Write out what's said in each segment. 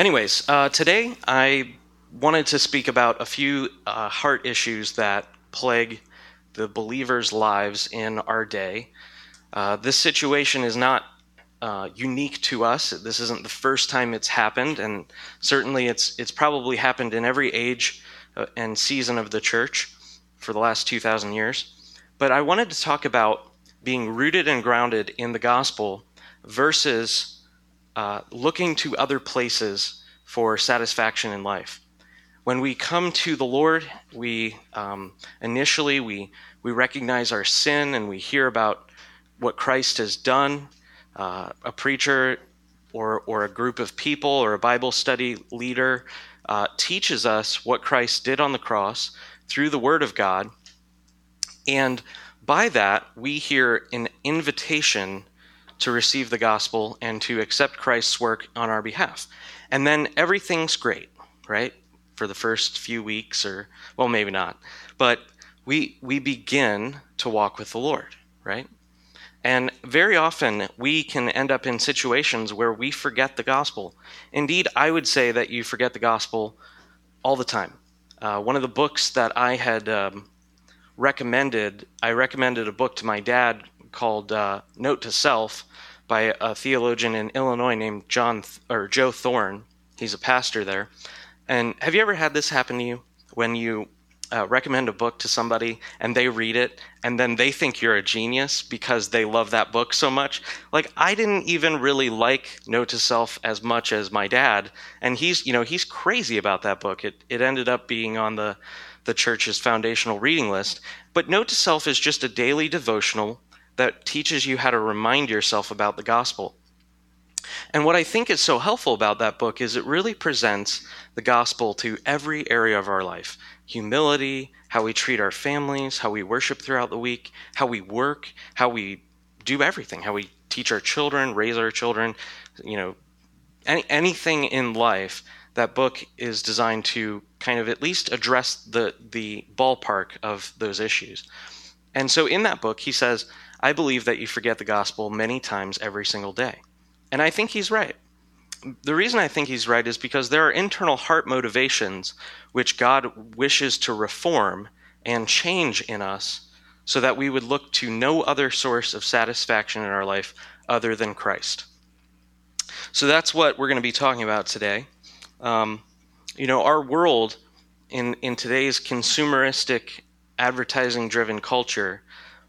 Anyways, uh, today I wanted to speak about a few uh, heart issues that plague the believers' lives in our day. Uh, this situation is not uh, unique to us. This isn't the first time it's happened, and certainly it's it's probably happened in every age uh, and season of the church for the last 2,000 years. But I wanted to talk about being rooted and grounded in the gospel versus uh, looking to other places for satisfaction in life. When we come to the Lord, we um, initially we we recognize our sin and we hear about what Christ has done. Uh, a preacher or or a group of people or a Bible study leader uh, teaches us what Christ did on the cross through the Word of God, and by that we hear an invitation to receive the gospel and to accept Christ's work on our behalf. And then everything's great, right? For the first few weeks, or, well, maybe not. But we, we begin to walk with the Lord, right? And very often we can end up in situations where we forget the gospel. Indeed, I would say that you forget the gospel all the time. Uh, one of the books that I had um, recommended, I recommended a book to my dad called uh, Note to Self by a theologian in Illinois named John or Joe Thorn. He's a pastor there. And have you ever had this happen to you when you uh, recommend a book to somebody and they read it and then they think you're a genius because they love that book so much. Like I didn't even really like Note to Self as much as my dad, and he's you know he's crazy about that book. It it ended up being on the the church's foundational reading list. But Note to Self is just a daily devotional that teaches you how to remind yourself about the gospel. And what I think is so helpful about that book is it really presents the gospel to every area of our life humility, how we treat our families, how we worship throughout the week, how we work, how we do everything, how we teach our children, raise our children, you know, any, anything in life. That book is designed to kind of at least address the the ballpark of those issues. And so in that book, he says, I believe that you forget the gospel many times every single day. And I think he's right the reason I think he's right is because there are internal heart motivations which God wishes to reform and change in us so that we would look to no other source of satisfaction in our life other than Christ. So that's what we're going to be talking about today. Um, you know, our world in, in today's consumeristic, advertising driven culture,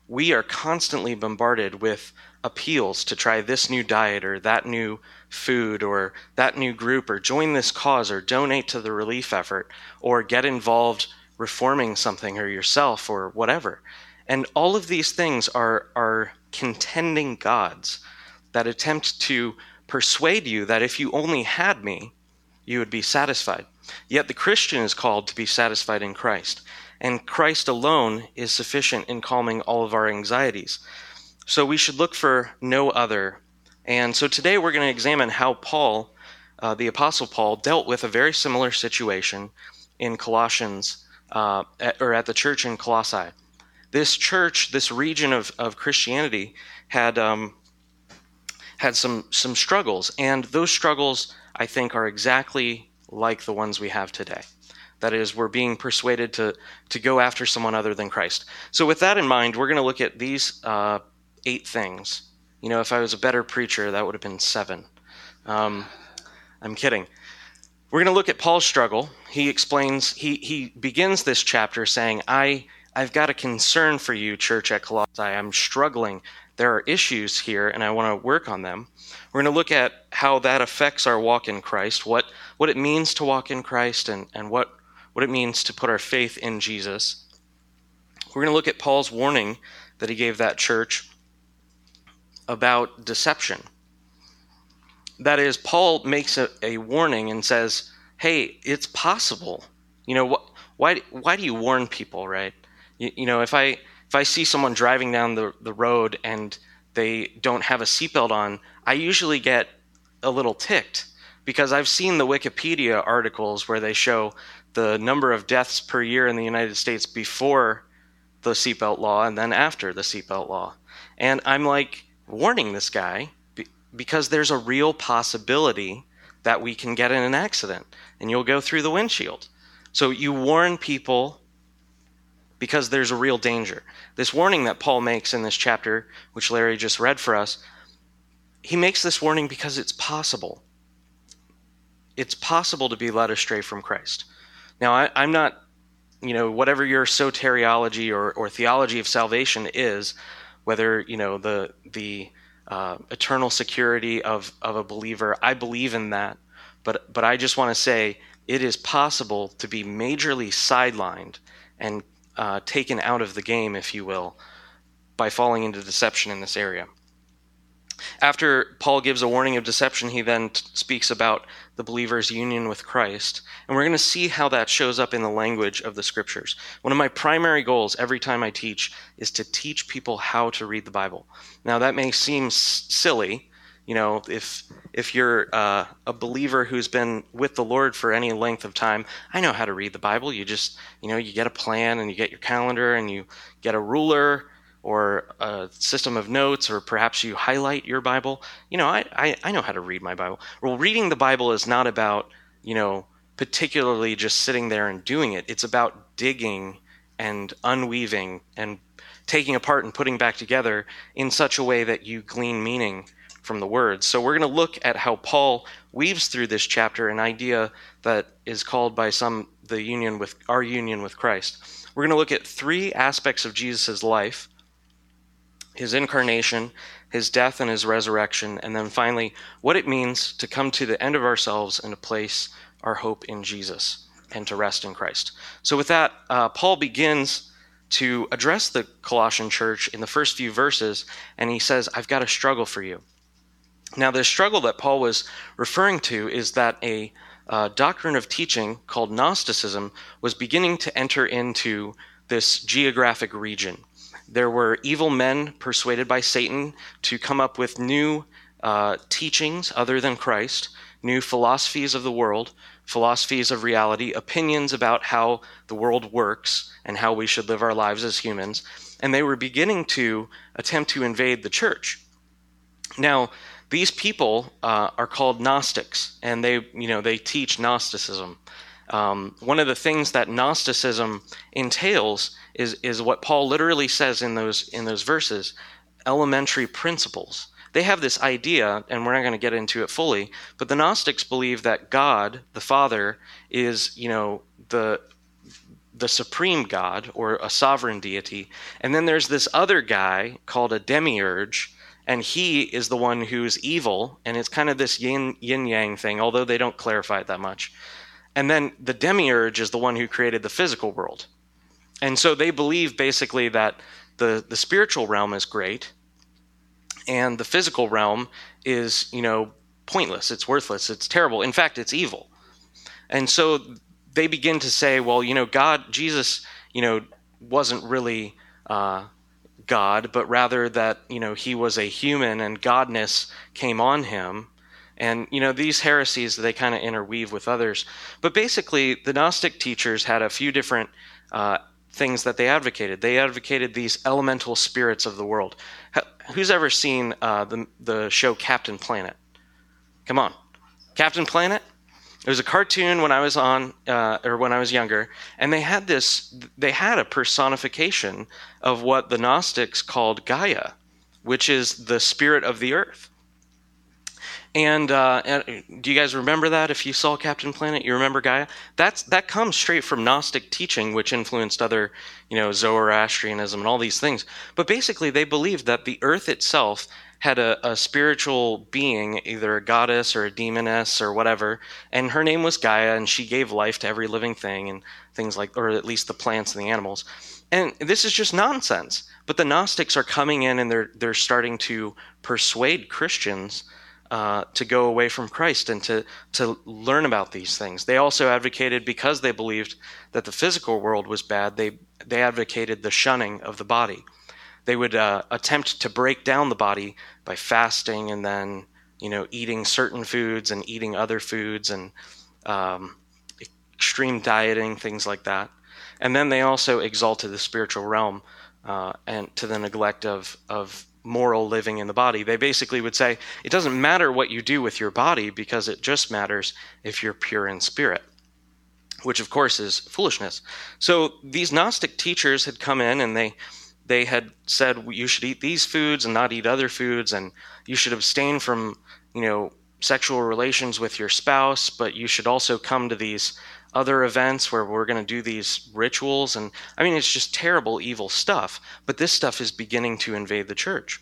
we are constantly bombarded with appeals to try this new diet or that new food or that new group or join this cause or donate to the relief effort or get involved reforming something or yourself or whatever. And all of these things are, are contending gods that attempt to persuade you that if you only had me, you would be satisfied. Yet the Christian is called to be satisfied in Christ, and Christ alone is sufficient in calming all of our anxieties. So we should look for no other and so today we're going to examine how Paul, uh, the Apostle Paul, dealt with a very similar situation in Colossians, uh, at, or at the church in Colossae. This church, this region of, of Christianity, had um, had some some struggles, and those struggles, I think, are exactly like the ones we have today. That is, we're being persuaded to to go after someone other than Christ. So, with that in mind, we're going to look at these uh, eight things you know, if I was a better preacher, that would have been seven. Um, I'm kidding. We're going to look at Paul's struggle. He explains, he, he begins this chapter saying, I, I've got a concern for you, church at Colossae. I'm struggling. There are issues here, and I want to work on them. We're going to look at how that affects our walk in Christ, what, what it means to walk in Christ, and, and what, what it means to put our faith in Jesus. We're going to look at Paul's warning that he gave that church about deception. That is, Paul makes a, a warning and says, hey, it's possible. You know, wh- why, why do you warn people, right? You, you know, if I, if I see someone driving down the, the road and they don't have a seatbelt on, I usually get a little ticked because I've seen the Wikipedia articles where they show the number of deaths per year in the United States before the seatbelt law and then after the seatbelt law. And I'm like, warning this guy because there's a real possibility that we can get in an accident and you'll go through the windshield. So you warn people because there's a real danger. This warning that Paul makes in this chapter, which Larry just read for us, he makes this warning because it's possible. It's possible to be led astray from Christ. Now, I, am not, you know, whatever your soteriology or, or theology of salvation is, whether, you know, the, the uh, eternal security of, of a believer, I believe in that. But, but I just want to say it is possible to be majorly sidelined and uh, taken out of the game, if you will, by falling into deception in this area. After Paul gives a warning of deception, he then t- speaks about the believer's union with Christ. And we're going to see how that shows up in the language of the scriptures. One of my primary goals every time I teach is to teach people how to read the Bible. Now, that may seem s- silly. You know, if if you're uh, a believer who's been with the Lord for any length of time, I know how to read the Bible. You just, you know, you get a plan and you get your calendar and you get a ruler or a system of notes, or perhaps you highlight your Bible. You know, I, I, I know how to read my Bible. Well, reading the Bible is not about, you know, particularly just sitting there and doing it. It's about digging and unweaving and taking apart and putting back together in such a way that you glean meaning from the words. So we're going to look at how Paul weaves through this chapter an idea that is called by some the union with our union with Christ. We're going to look at three aspects of Jesus' life his incarnation, his death, and his resurrection, and then finally, what it means to come to the end of ourselves and to place our hope in Jesus and to rest in Christ. So, with that, uh, Paul begins to address the Colossian church in the first few verses, and he says, I've got a struggle for you. Now, the struggle that Paul was referring to is that a uh, doctrine of teaching called Gnosticism was beginning to enter into this geographic region. There were evil men persuaded by Satan to come up with new uh, teachings other than Christ, new philosophies of the world, philosophies of reality, opinions about how the world works and how we should live our lives as humans. And they were beginning to attempt to invade the church. Now, these people uh, are called Gnostics, and they, you know, they teach Gnosticism. Um, one of the things that Gnosticism entails is, is what Paul literally says in those, in those verses elementary principles. They have this idea, and we're not going to get into it fully, but the Gnostics believe that God, the Father, is, you know, the the supreme God or a sovereign deity. And then there's this other guy called a demiurge, and he is the one who's evil, and it's kind of this yin yin yang thing, although they don't clarify it that much. And then the demiurge is the one who created the physical world. And so they believe basically that the, the spiritual realm is great and the physical realm is, you know, pointless, it's worthless, it's terrible. In fact, it's evil. And so they begin to say, well, you know, God, Jesus, you know, wasn't really uh, God, but rather that, you know, he was a human and godness came on him and, you know, these heresies, they kind of interweave with others. But basically, the Gnostic teachers had a few different uh, things that they advocated. They advocated these elemental spirits of the world. Who's ever seen uh, the, the show Captain Planet? Come on. Captain Planet? It was a cartoon when I was on, uh, or when I was younger, and they had this, they had a personification of what the Gnostics called Gaia, which is the spirit of the earth. And, uh, and, do you guys remember that? If you saw Captain Planet, you remember Gaia. That's that comes straight from Gnostic teaching, which influenced other, you know, Zoroastrianism and all these things. But basically, they believed that the Earth itself had a, a spiritual being, either a goddess or a demoness or whatever, and her name was Gaia, and she gave life to every living thing and things like, or at least the plants and the animals. And this is just nonsense. But the Gnostics are coming in and they're they're starting to persuade Christians uh, to go away from Christ and to, to learn about these things. They also advocated, because they believed that the physical world was bad, they, they advocated the shunning of the body. They would uh, attempt to break down the body by fasting and then, you know, eating certain foods and eating other foods and um, extreme dieting, things like that. And then they also exalted the spiritual realm uh, and to the neglect of, of moral living in the body. They basically would say it doesn't matter what you do with your body because it just matters if you're pure in spirit, which of course is foolishness. So these Gnostic teachers had come in and they they had said you should eat these foods and not eat other foods and you should abstain from, you know, sexual relations with your spouse, but you should also come to these other events where we're going to do these rituals. And I mean, it's just terrible, evil stuff. But this stuff is beginning to invade the church,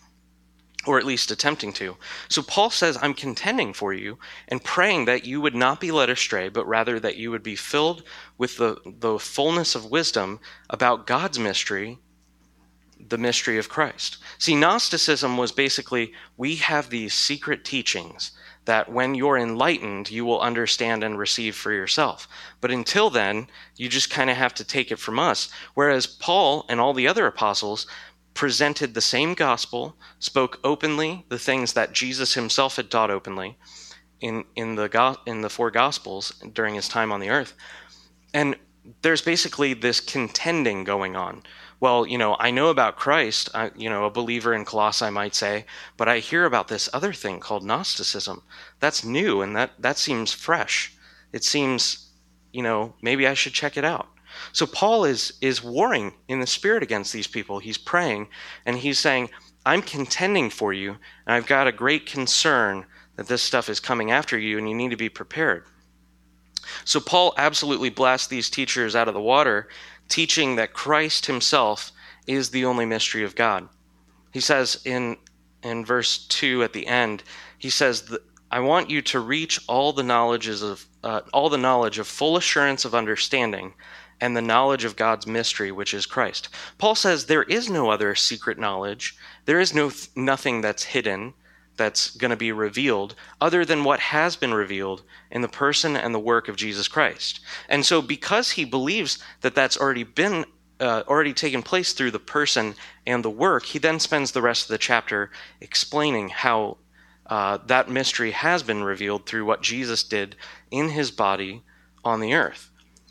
or at least attempting to. So Paul says, I'm contending for you and praying that you would not be led astray, but rather that you would be filled with the, the fullness of wisdom about God's mystery the mystery of Christ. See, Gnosticism was basically we have these secret teachings that when you're enlightened, you will understand and receive for yourself. But until then, you just kind of have to take it from us. Whereas Paul and all the other apostles presented the same gospel, spoke openly the things that Jesus himself had taught openly in, in, the, in the four gospels during his time on the earth. And there's basically this contending going on well, you know, I know about Christ, I, you know, a believer in Colossae might say, but I hear about this other thing called Gnosticism. That's new and that, that seems fresh. It seems, you know, maybe I should check it out. So Paul is, is warring in the spirit against these people. He's praying and he's saying, I'm contending for you, and I've got a great concern that this stuff is coming after you, and you need to be prepared. So Paul absolutely blasts these teachers out of the water, teaching that Christ himself is the only mystery of God. He says in in verse 2 at the end, he says I want you to reach all the knowledges of uh, all the knowledge of full assurance of understanding and the knowledge of God's mystery which is Christ. Paul says there is no other secret knowledge. There is no nothing that's hidden that's going to be revealed other than what has been revealed in the person and the work of Jesus Christ. And so, because he believes that that's already been uh, already taken place through the person and the work, he then spends the rest of the chapter explaining how uh, that mystery has been revealed through what Jesus did in his body on the earth.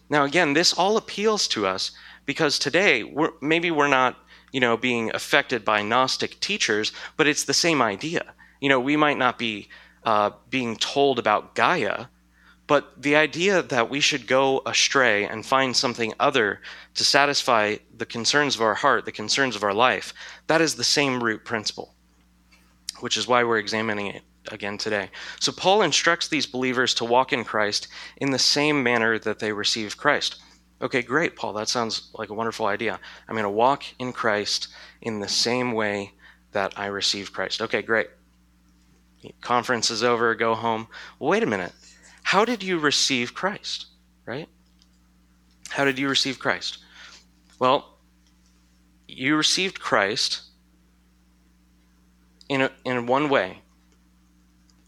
Now, again, this all appeals to us because today we're, maybe we're not, you know, being affected by Gnostic teachers, but it's the same idea. You know, we might not be uh, being told about Gaia, but the idea that we should go astray and find something other to satisfy the concerns of our heart, the concerns of our life, that is the same root principle, which is why we're examining it again today. So, Paul instructs these believers to walk in Christ in the same manner that they receive Christ. Okay, great, Paul. That sounds like a wonderful idea. I'm going to walk in Christ in the same way that I received Christ. Okay, great. Conference is over, go home. Well, wait a minute. How did you receive Christ? Right? How did you receive Christ? Well, you received Christ in, a, in one way.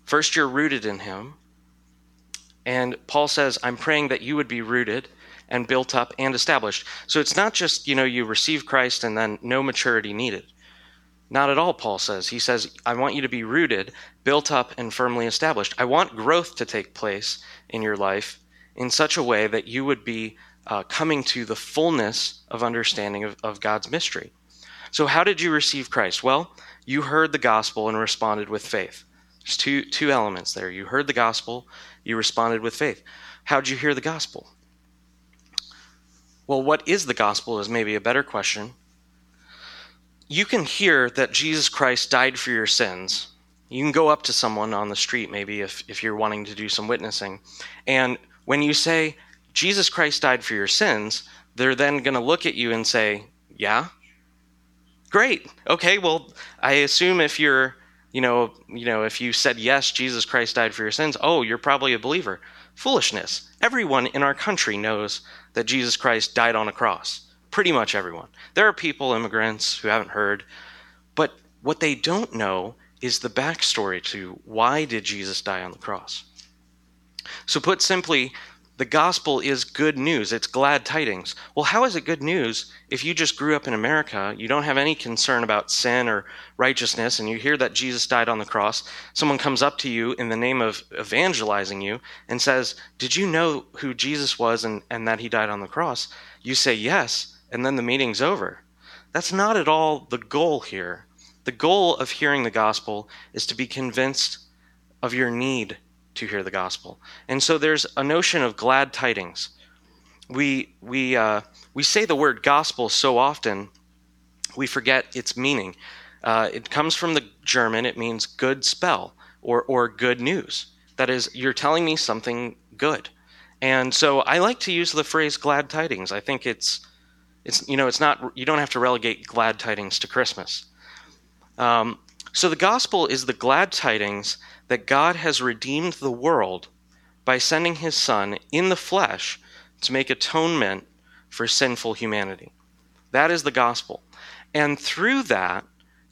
First, you're rooted in Him. And Paul says, I'm praying that you would be rooted and built up and established. So it's not just, you know, you receive Christ and then no maturity needed. Not at all, Paul says. He says, I want you to be rooted, built up, and firmly established. I want growth to take place in your life in such a way that you would be uh, coming to the fullness of understanding of, of God's mystery. So, how did you receive Christ? Well, you heard the gospel and responded with faith. There's two, two elements there. You heard the gospel, you responded with faith. How did you hear the gospel? Well, what is the gospel is maybe a better question you can hear that Jesus Christ died for your sins. You can go up to someone on the street, maybe if, if you're wanting to do some witnessing. And when you say, Jesus Christ died for your sins, they're then going to look at you and say, Yeah? Great. Okay, well, I assume if you're, you know, you know, if you said yes, Jesus Christ died for your sins, oh, you're probably a believer. Foolishness. Everyone in our country knows that Jesus Christ died on a cross pretty much everyone. There are people, immigrants, who haven't heard, but what they don't know is the backstory to why did Jesus die on the cross. So, put simply, the gospel is good news. It's glad tidings. Well, how is it good news if you just grew up in America, you don't have any concern about sin or righteousness, and you hear that Jesus died on the cross? Someone comes up to you in the name of evangelizing you and says, Did you know who Jesus was and, and that he died on the cross? You say, Yes and then the meeting's over. That's not at all the goal here. The goal of hearing the gospel is to be convinced of your need to hear the gospel. And so there's a notion of glad tidings. We, we, uh, we say the word gospel so often, we forget its meaning. Uh, it comes from the German, it means good spell or, or good news. That is, you're telling me something good. And so I like to use the phrase glad tidings. I think it's, it's you know, it's not, you don't have to relegate glad tidings to Christmas. Um, so the gospel is the glad tidings that God has redeemed the world by sending his Son in the flesh to make atonement for sinful humanity. That is the gospel. And through that,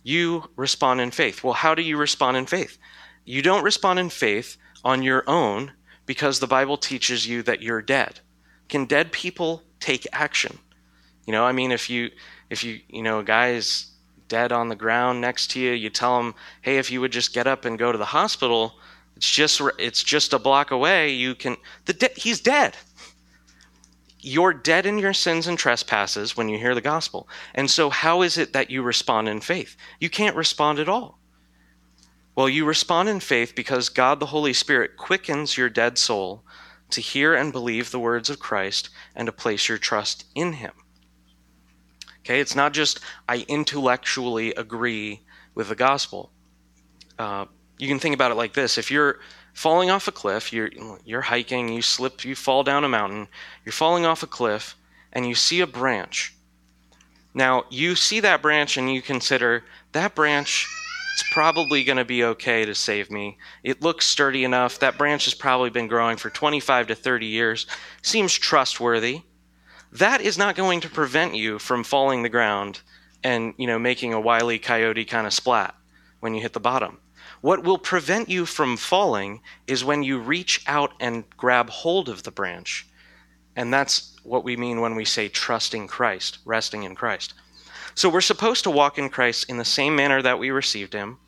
you respond in faith. Well, how do you respond in faith? You don't respond in faith on your own because the Bible teaches you that you're dead. Can dead people take action? You know, I mean, if you, if you, you know, a guy is dead on the ground next to you, you tell him, hey, if you would just get up and go to the hospital, it's just, it's just a block away. You can, the de- he's dead you're dead in your sins and trespasses when you hear the gospel. And so, how is it that you respond in faith? You can't respond at all. Well, you respond in faith because God the Holy Spirit quickens your dead soul to hear and believe the words of Christ and to place your trust in Him. Okay, it's not just I intellectually agree with the gospel. Uh, you can think about it like this if you're falling off a cliff, you're, you're hiking, you slip, you fall down a mountain, you're falling off a cliff, and you see a branch. Now, you see that branch and you consider that branch it's probably going to be okay to save me. It looks sturdy enough. That branch has probably been growing for 25 to 30 years. Seems trustworthy. That is not going to prevent you from falling the ground and, you know, making a wily coyote kind of splat when you hit the bottom. What will prevent you from falling is when you reach out and grab hold of the branch. And that's what we mean when we say trusting Christ, resting in Christ. So we're supposed to walk in Christ in the same manner that we received him.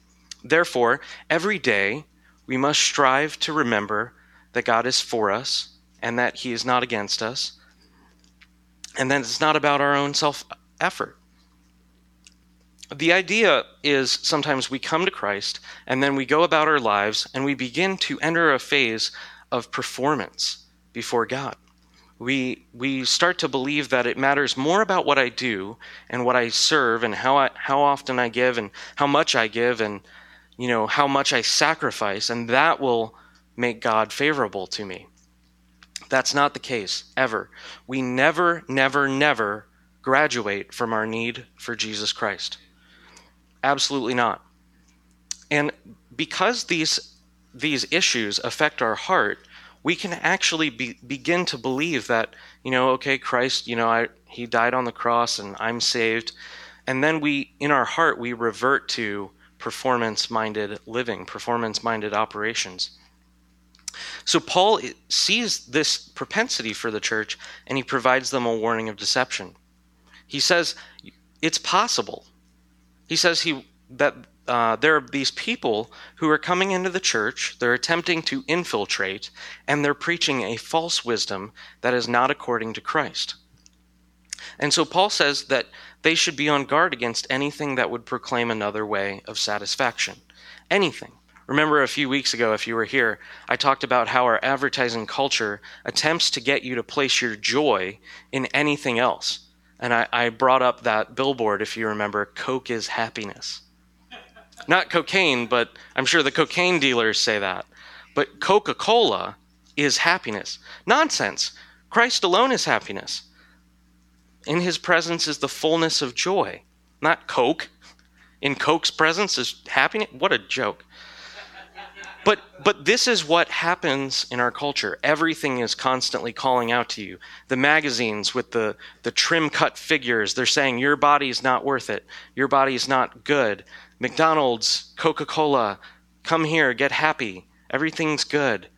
Therefore, every day we must strive to remember that God is for us and that he is not against us, and that it's not about our own self effort the idea is sometimes we come to Christ and then we go about our lives and we begin to enter a phase of performance before God. We, we start to believe that it matters more about what I do and what I serve and how, I, how often I give and how much I give and you know how much I sacrifice and that will make God favorable to me. That's not the case ever. We never never never graduate from our need for Jesus Christ. Absolutely not. And because these these issues affect our heart, we can actually be, begin to believe that you know, okay, Christ, you know, I, he died on the cross and I'm saved, and then we, in our heart, we revert to performance-minded living, performance-minded operations. So Paul sees this propensity for the church, and he provides them a warning of deception. He says it's possible he says he that uh, there are these people who are coming into the church, they're attempting to infiltrate, and they're preaching a false wisdom that is not according to Christ. And so Paul says that they should be on guard against anything that would proclaim another way of satisfaction. Anything. Remember a few weeks ago, if you were here, I talked about how our advertising culture attempts to get you to place your joy in anything else. And I, I brought up that billboard, if you remember Coke is happiness. Not cocaine, but I'm sure the cocaine dealers say that. But Coca Cola is happiness. Nonsense. Christ alone is happiness. In his presence is the fullness of joy, not Coke. In Coke's presence is happiness. What a joke. But but this is what happens in our culture. Everything is constantly calling out to you. The magazines with the the trim cut figures, they're saying your body's not worth it. Your body's not good. McDonald's, Coca-Cola, come here, get happy. Everything's good.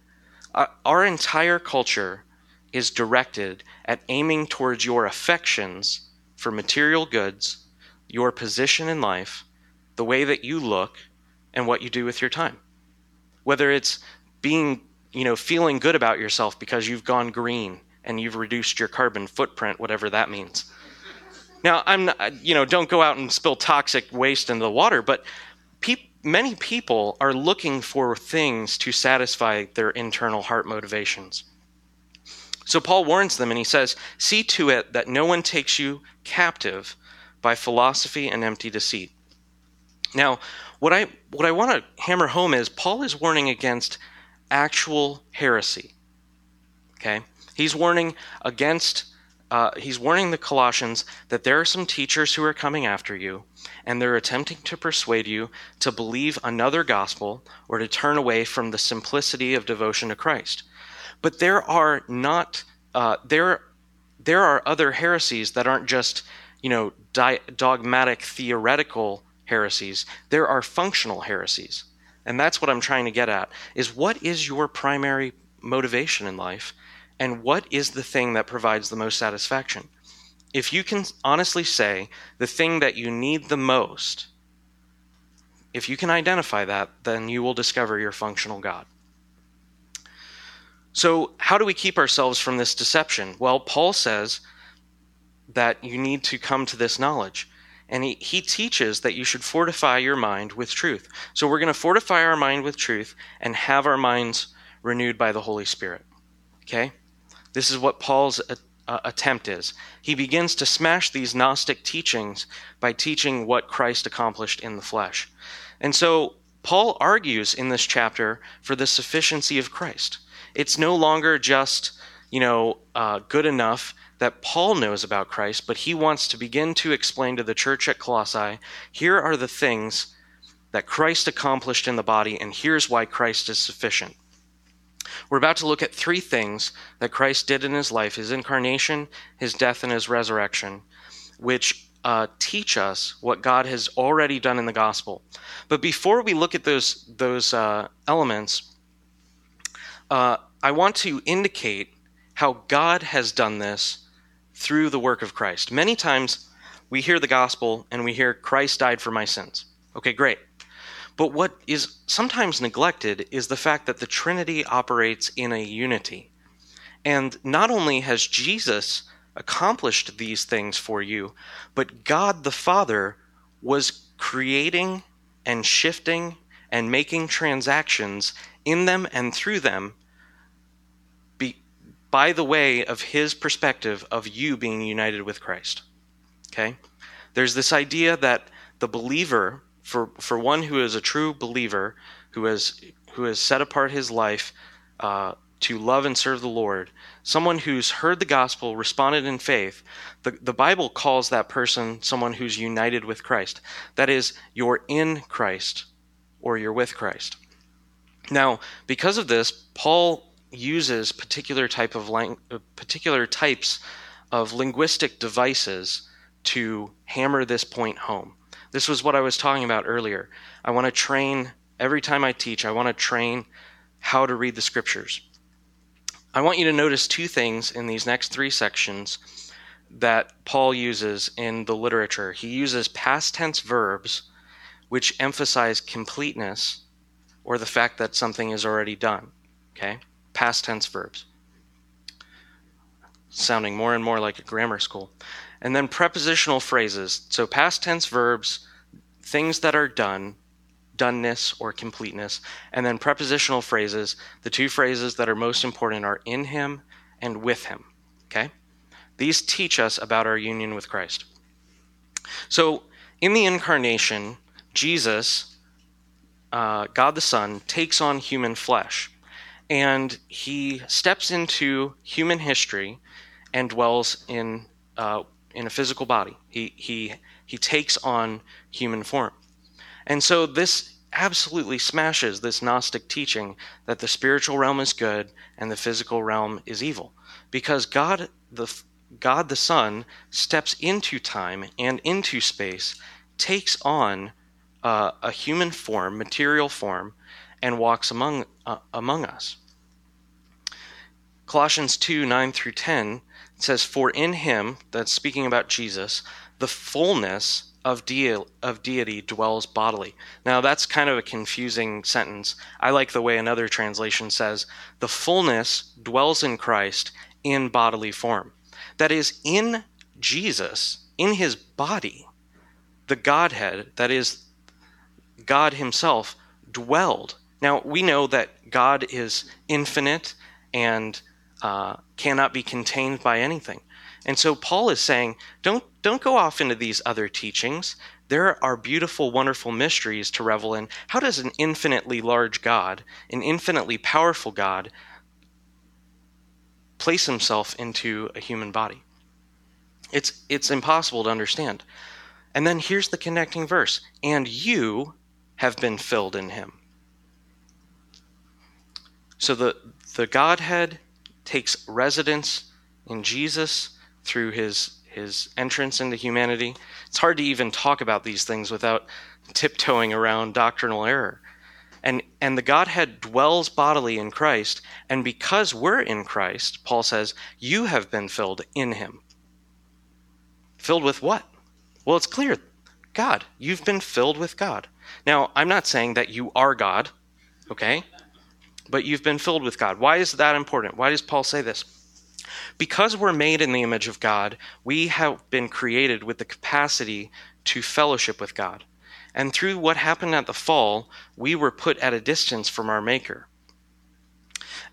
Uh, our entire culture is directed at aiming towards your affections for material goods, your position in life, the way that you look, and what you do with your time whether it's being, you know, feeling good about yourself because you've gone green and you've reduced your carbon footprint, whatever that means. Now, I'm not, you know, don't go out and spill toxic waste into the water, but pe- many people are looking for things to satisfy their internal heart motivations. So Paul warns them and he says, See to it that no one takes you captive by philosophy and empty deceit. Now, what I what I want to hammer home is Paul is warning against actual heresy. Okay? He's warning against uh, he's warning the Colossians that there are some teachers who are coming after you, and they're attempting to persuade you to believe another gospel or to turn away from the simplicity of devotion to Christ. But there are not uh, there there are other heresies that aren't just you know di- dogmatic theoretical heresies. There are functional heresies, and that's what I'm trying to get at. Is what is your primary motivation in life, and what is the thing that provides the most satisfaction? If you can honestly say the thing that you need the most, if you can identify that, then you will discover your functional God. So, how do we keep ourselves from this deception? Well, Paul says that you need to come to this knowledge. And he, he teaches that you should fortify your mind with truth. So, we're going to fortify our mind with truth and have our minds renewed by the Holy Spirit. Okay? This is what Paul's uh, attempt is. He begins to smash these Gnostic teachings by teaching what Christ accomplished in the flesh. And so, Paul argues in this chapter for the sufficiency of Christ. It's no longer just, you know, uh, good enough that Paul knows about Christ, but he wants to begin to explain to the church at Colossae here are the things that Christ accomplished in the body, and here's why Christ is sufficient. We're about to look at three things that Christ did in his life his incarnation, his death, and his resurrection, which uh, teach us what God has already done in the gospel. But before we look at those, those uh, elements, uh, I want to indicate how God has done this through the work of Christ. Many times we hear the gospel and we hear Christ died for my sins. Okay, great. But what is sometimes neglected is the fact that the Trinity operates in a unity. And not only has Jesus accomplished these things for you, but God the Father was creating and shifting and making transactions in them and through them by the way of his perspective of you being united with Christ. Okay? There's this idea that the believer, for, for one who is a true believer, who has, who has set apart his life uh, to love and serve the Lord, someone who's heard the gospel, responded in faith, the, the Bible calls that person someone who's united with Christ. That is, you're in Christ or you're with Christ. Now, because of this, Paul uses particular type of lang- uh, particular types of linguistic devices to hammer this point home. This was what I was talking about earlier. I want to train every time I teach, I want to train how to read the scriptures. I want you to notice two things in these next three sections that Paul uses in the literature. He uses past tense verbs which emphasize completeness or the fact that something is already done. Okay? Past tense verbs. Sounding more and more like a grammar school. And then prepositional phrases. So past tense verbs, things that are done, doneness or completeness. And then prepositional phrases. The two phrases that are most important are in him and with him. Okay? These teach us about our union with Christ. So in the incarnation, Jesus, uh, God the Son, takes on human flesh and he steps into human history and dwells in uh, in a physical body. He he he takes on human form, and so this absolutely smashes this Gnostic teaching that the spiritual realm is good and the physical realm is evil, because God the God the Son steps into time and into space, takes on uh, a human form, material form, and walks among uh, among us. Colossians 2 9 through 10 says, For in him, that's speaking about Jesus, the fullness of, de- of deity dwells bodily. Now, that's kind of a confusing sentence. I like the way another translation says, The fullness dwells in Christ in bodily form. That is, in Jesus, in his body, the Godhead, that is, God himself, dwelled. Now, we know that God is infinite and uh, cannot be contained by anything. And so Paul is saying, don't, don't go off into these other teachings. There are beautiful, wonderful mysteries to revel in. How does an infinitely large God, an infinitely powerful God, place himself into a human body? It's, it's impossible to understand. And then here's the connecting verse and you have been filled in him. So the, the Godhead takes residence in Jesus through his his entrance into humanity. It's hard to even talk about these things without tiptoeing around doctrinal error. And and the Godhead dwells bodily in Christ, and because we're in Christ, Paul says, you have been filled in him. Filled with what? Well, it's clear. God. You've been filled with God. Now, I'm not saying that you are God, okay? But you've been filled with God. Why is that important? Why does Paul say this? Because we're made in the image of God, we have been created with the capacity to fellowship with God. And through what happened at the fall, we were put at a distance from our Maker.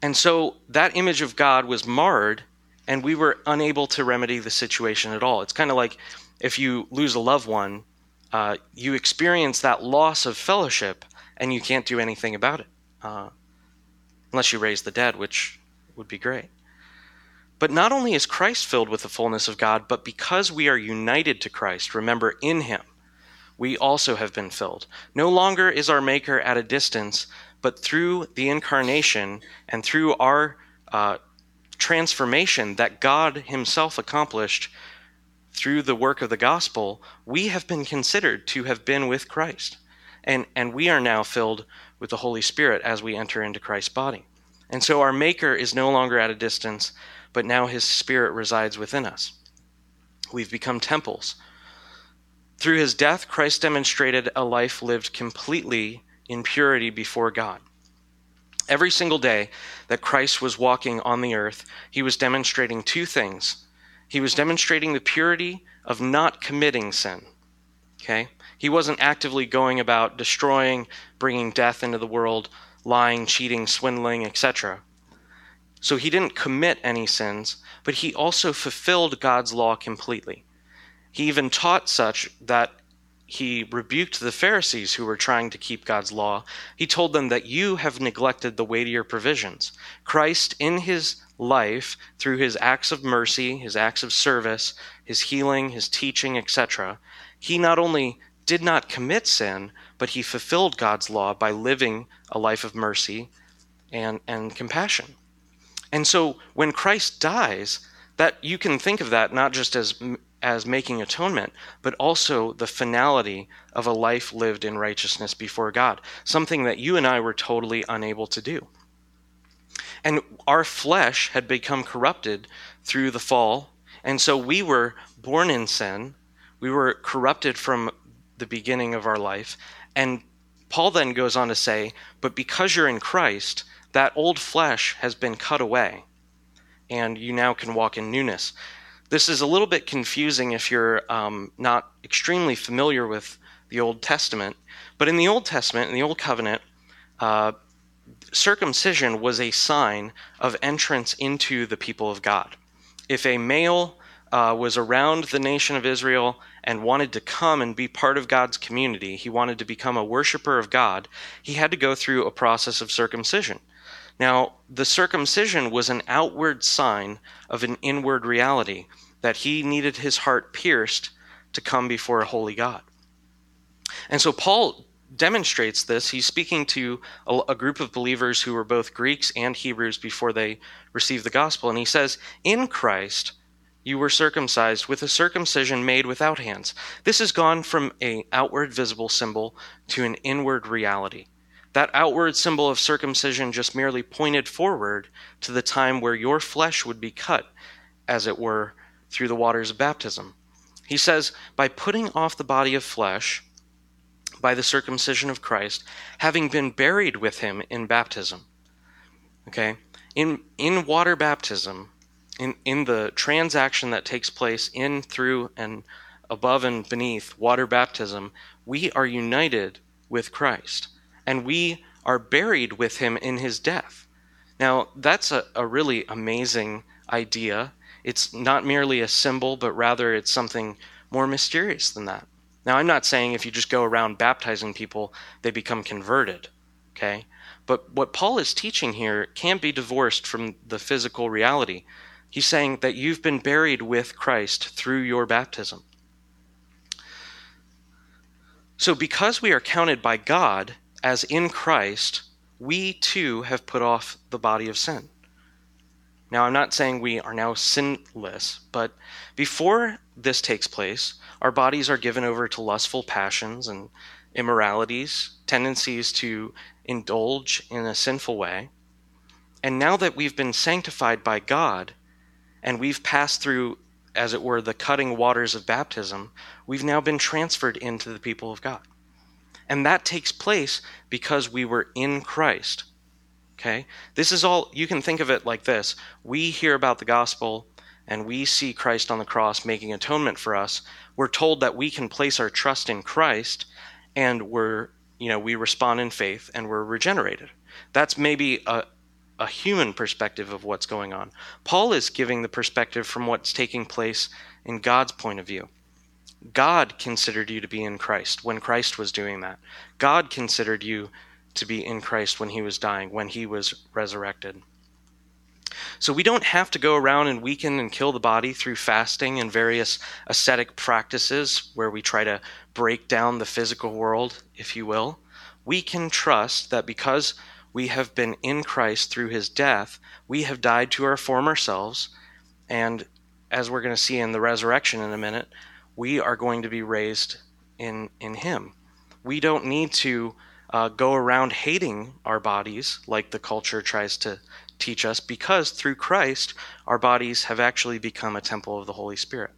And so that image of God was marred, and we were unable to remedy the situation at all. It's kind of like if you lose a loved one, uh, you experience that loss of fellowship, and you can't do anything about it. Uh, unless you raise the dead, which would be great. But not only is Christ filled with the fullness of God, but because we are united to Christ, remember, in Him, we also have been filled. No longer is our Maker at a distance, but through the incarnation and through our uh, transformation that God Himself accomplished through the work of the gospel, we have been considered to have been with Christ. And, and we are now filled with the Holy Spirit as we enter into Christ's body. And so our Maker is no longer at a distance, but now his spirit resides within us. We've become temples. Through his death, Christ demonstrated a life lived completely in purity before God. Every single day that Christ was walking on the earth, he was demonstrating two things. He was demonstrating the purity of not committing sin. Okay? He wasn't actively going about destroying, bringing death into the world, lying, cheating, swindling, etc. So he didn't commit any sins, but he also fulfilled God's law completely. He even taught such that he rebuked the Pharisees who were trying to keep God's law. He told them that you have neglected the weightier provisions. Christ, in his life, through his acts of mercy, his acts of service, his healing, his teaching, etc., he not only did not commit sin, but he fulfilled God's law by living a life of mercy and, and compassion. And so when Christ dies, that you can think of that not just as as making atonement, but also the finality of a life lived in righteousness before God, something that you and I were totally unable to do. And our flesh had become corrupted through the fall, and so we were born in sin. We were corrupted from the beginning of our life. And Paul then goes on to say, But because you're in Christ, that old flesh has been cut away, and you now can walk in newness. This is a little bit confusing if you're um, not extremely familiar with the Old Testament, but in the Old Testament, in the Old Covenant, uh, circumcision was a sign of entrance into the people of God. If a male uh, was around the nation of Israel and wanted to come and be part of God's community, he wanted to become a worshiper of God, he had to go through a process of circumcision. Now, the circumcision was an outward sign of an inward reality that he needed his heart pierced to come before a holy God. And so Paul demonstrates this. He's speaking to a, a, group of believers who were both Greeks and Hebrews before they received the gospel. And he says, In Christ, you were circumcised with a circumcision made without hands. This has gone from an outward visible symbol to an inward reality. That outward symbol of circumcision just merely pointed forward to the time where your flesh would be cut, as it were, through the waters of baptism. He says, by putting off the body of flesh, by the circumcision of Christ, having been buried with him in baptism. Okay? In, in water baptism, in, in the transaction that takes place in, through, and above and beneath water baptism, we are united with Christ and we are buried with him in his death. Now, that's a, a really amazing idea. It's not merely a symbol, but rather it's something more mysterious than that. Now, I'm not saying if you just go around baptizing people, they become converted, okay? But what Paul is teaching here can't be divorced from the physical reality. He's saying that you've been buried with Christ through your baptism. So, because we are counted by God as in Christ, we too have put off the body of sin. Now, I'm not saying we are now sinless, but before this takes place, our bodies are given over to lustful passions and immoralities, tendencies to indulge in a sinful way. And now that we've been sanctified by God and we've passed through, as it were, the cutting waters of baptism, we've now been transferred into the people of God. And that takes place because we were in Christ. Okay? This is all, you can think of it like this. We hear about the gospel and we see Christ on the cross making atonement for us. We're told that we can place our trust in Christ and we're, you know, we respond in faith and we're regenerated. That's maybe a, a human perspective of what's going on. Paul is giving the perspective from what's taking place in God's point of view. God considered you to be in Christ when Christ was doing that. God considered you to be in Christ when he was dying, when he was resurrected. So we don't have to go around and weaken and kill the body through fasting and various ascetic practices where we try to break down the physical world, if you will. We can trust that because we have been in Christ through his death, we have died to our former selves, and as we're going to see in the resurrection in a minute, we are going to be raised in in him. We don't need to uh, go around hating our bodies like the culture tries to teach us because through Christ, our bodies have actually become a temple of the Holy Spirit.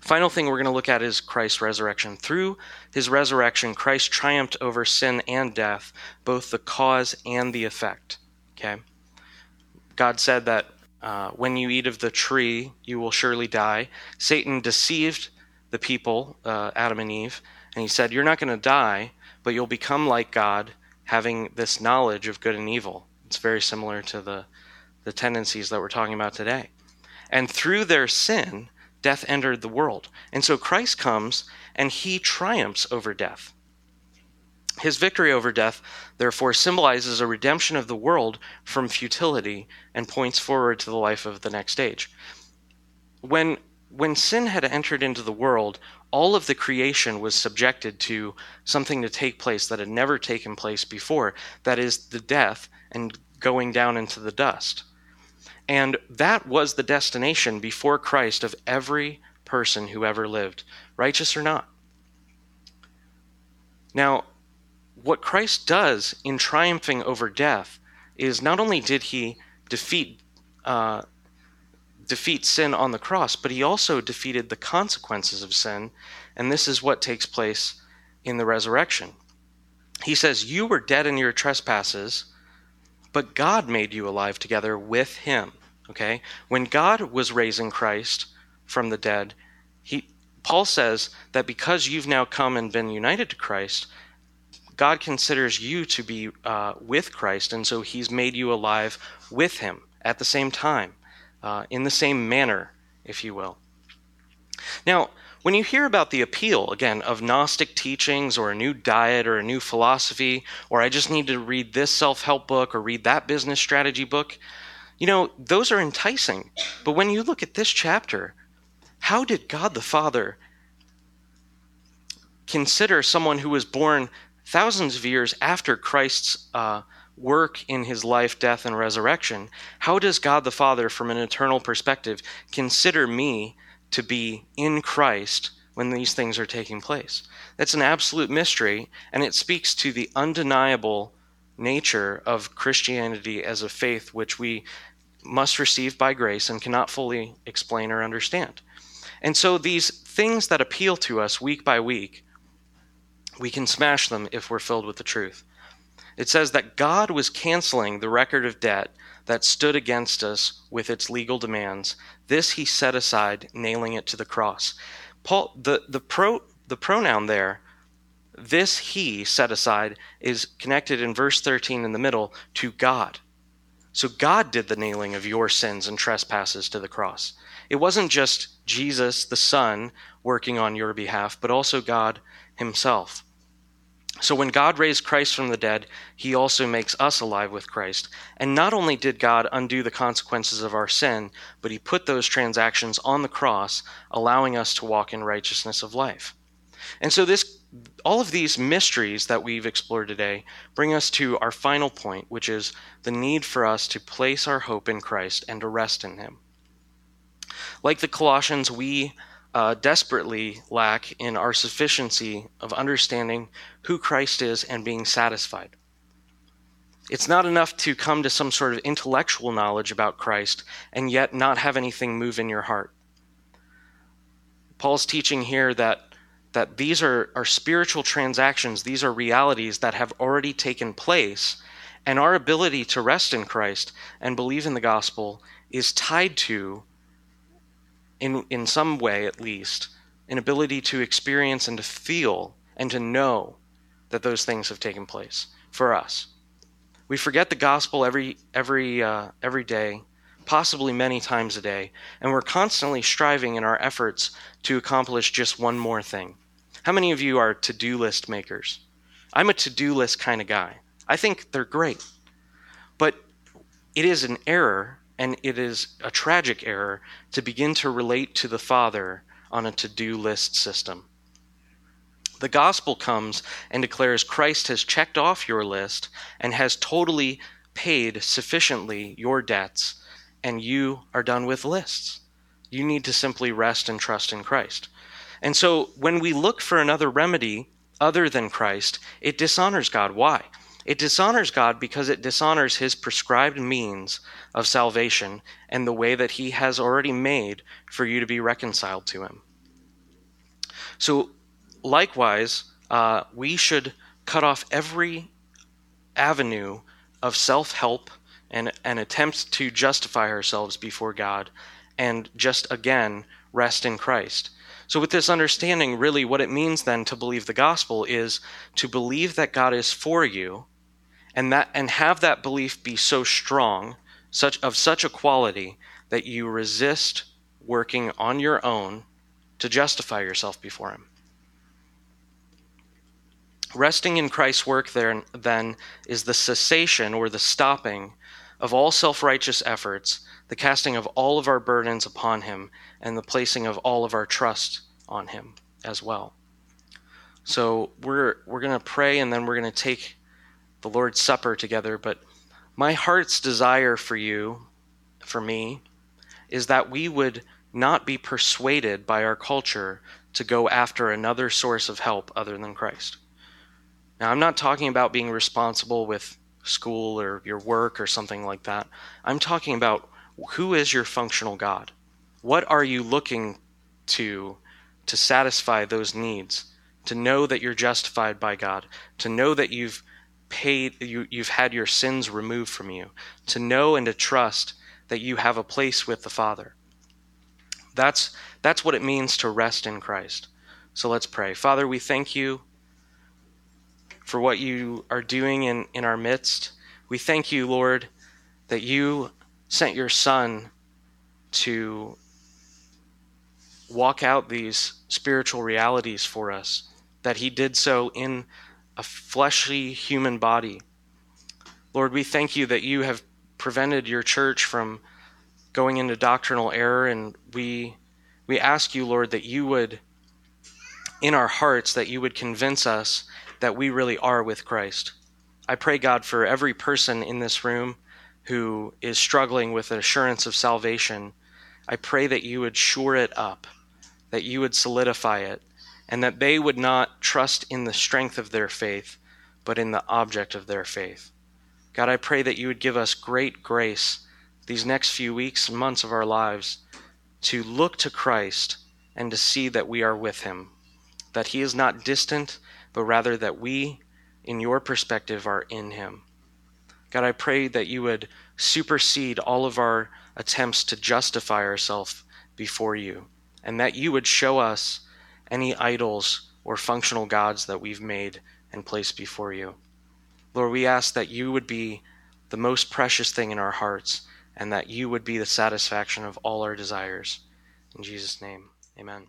Final thing we're going to look at is Christ's resurrection. Through his resurrection, Christ triumphed over sin and death, both the cause and the effect. Okay? God said that uh, when you eat of the tree, you will surely die. Satan deceived the people, uh, Adam and Eve, and he said, You're not going to die, but you'll become like God, having this knowledge of good and evil. It's very similar to the, the tendencies that we're talking about today. And through their sin, death entered the world. And so Christ comes and he triumphs over death. His victory over death, therefore, symbolizes a redemption of the world from futility and points forward to the life of the next age. When, when sin had entered into the world, all of the creation was subjected to something to take place that had never taken place before that is, the death and going down into the dust. And that was the destination before Christ of every person who ever lived, righteous or not. Now, what Christ does in triumphing over death is not only did he defeat uh, defeat sin on the cross, but he also defeated the consequences of sin, and this is what takes place in the resurrection. He says, "You were dead in your trespasses, but God made you alive together with him." Okay? When God was raising Christ from the dead, he Paul says that because you've now come and been united to Christ, God considers you to be uh, with Christ, and so He's made you alive with Him at the same time, uh, in the same manner, if you will. Now, when you hear about the appeal, again, of Gnostic teachings or a new diet or a new philosophy, or I just need to read this self help book or read that business strategy book, you know, those are enticing. But when you look at this chapter, how did God the Father consider someone who was born thousands of years after Christ's uh, work in his life, death, and resurrection, how does God the Father, from an eternal perspective, consider me to be in Christ when these things are taking place? That's an absolute mystery, and it speaks to the undeniable nature of Christianity as a faith which we must receive by grace and cannot fully explain or understand. And so these things that appeal to us week by week we can smash them if we're filled with the truth. It says that God was canceling the record of debt that stood against us with its legal demands. This he set aside, nailing it to the cross. Paul, the, the, pro, the pronoun there, this he set aside, is connected in verse 13 in the middle to God. So God did the nailing of your sins and trespasses to the cross. It wasn't just Jesus, the Son, working on your behalf, but also God Himself. So when God raised Christ from the dead, he also makes us alive with Christ. And not only did God undo the consequences of our sin, but he put those transactions on the cross, allowing us to walk in righteousness of life. And so this all of these mysteries that we've explored today bring us to our final point, which is the need for us to place our hope in Christ and to rest in him. Like the Colossians, we uh, desperately lack in our sufficiency of understanding who Christ is and being satisfied. It's not enough to come to some sort of intellectual knowledge about Christ and yet not have anything move in your heart. Paul's teaching here that that these are, are spiritual transactions, these are realities that have already taken place, and our ability to rest in Christ and believe in the gospel is tied to in, in some way at least, an ability to experience and to feel and to know that those things have taken place for us. We forget the gospel every every uh, every day, possibly many times a day, and we're constantly striving in our efforts to accomplish just one more thing. How many of you are to-do list makers? I'm a to-do list kind of guy. I think they're great. But it is an error and it is a tragic error to begin to relate to the Father on a to do list system. The gospel comes and declares Christ has checked off your list and has totally paid sufficiently your debts, and you are done with lists. You need to simply rest and trust in Christ. And so when we look for another remedy other than Christ, it dishonors God. Why? It dishonors God because it dishonors his prescribed means of salvation and the way that he has already made for you to be reconciled to him. So, likewise, uh, we should cut off every avenue of self help and, and attempts to justify ourselves before God and just again rest in Christ. So, with this understanding, really what it means then to believe the gospel is to believe that God is for you and that and have that belief be so strong such of such a quality that you resist working on your own to justify yourself before him resting in christ's work there then is the cessation or the stopping of all self-righteous efforts the casting of all of our burdens upon him and the placing of all of our trust on him as well so we're we're going to pray and then we're going to take the Lord's Supper together, but my heart's desire for you, for me, is that we would not be persuaded by our culture to go after another source of help other than Christ. Now, I'm not talking about being responsible with school or your work or something like that. I'm talking about who is your functional God? What are you looking to to satisfy those needs? To know that you're justified by God, to know that you've paid you, you've had your sins removed from you to know and to trust that you have a place with the father that's that's what it means to rest in christ so let's pray father we thank you for what you are doing in, in our midst we thank you lord that you sent your son to walk out these spiritual realities for us that he did so in a fleshly human body. Lord, we thank you that you have prevented your church from going into doctrinal error and we we ask you lord that you would in our hearts that you would convince us that we really are with Christ. I pray God for every person in this room who is struggling with an assurance of salvation. I pray that you would shore it up, that you would solidify it, and that they would not trust in the strength of their faith, but in the object of their faith. God, I pray that you would give us great grace these next few weeks and months of our lives to look to Christ and to see that we are with him, that he is not distant, but rather that we, in your perspective, are in him. God, I pray that you would supersede all of our attempts to justify ourselves before you, and that you would show us any idols or functional gods that we've made and placed before you. Lord, we ask that you would be the most precious thing in our hearts and that you would be the satisfaction of all our desires. In Jesus' name, amen.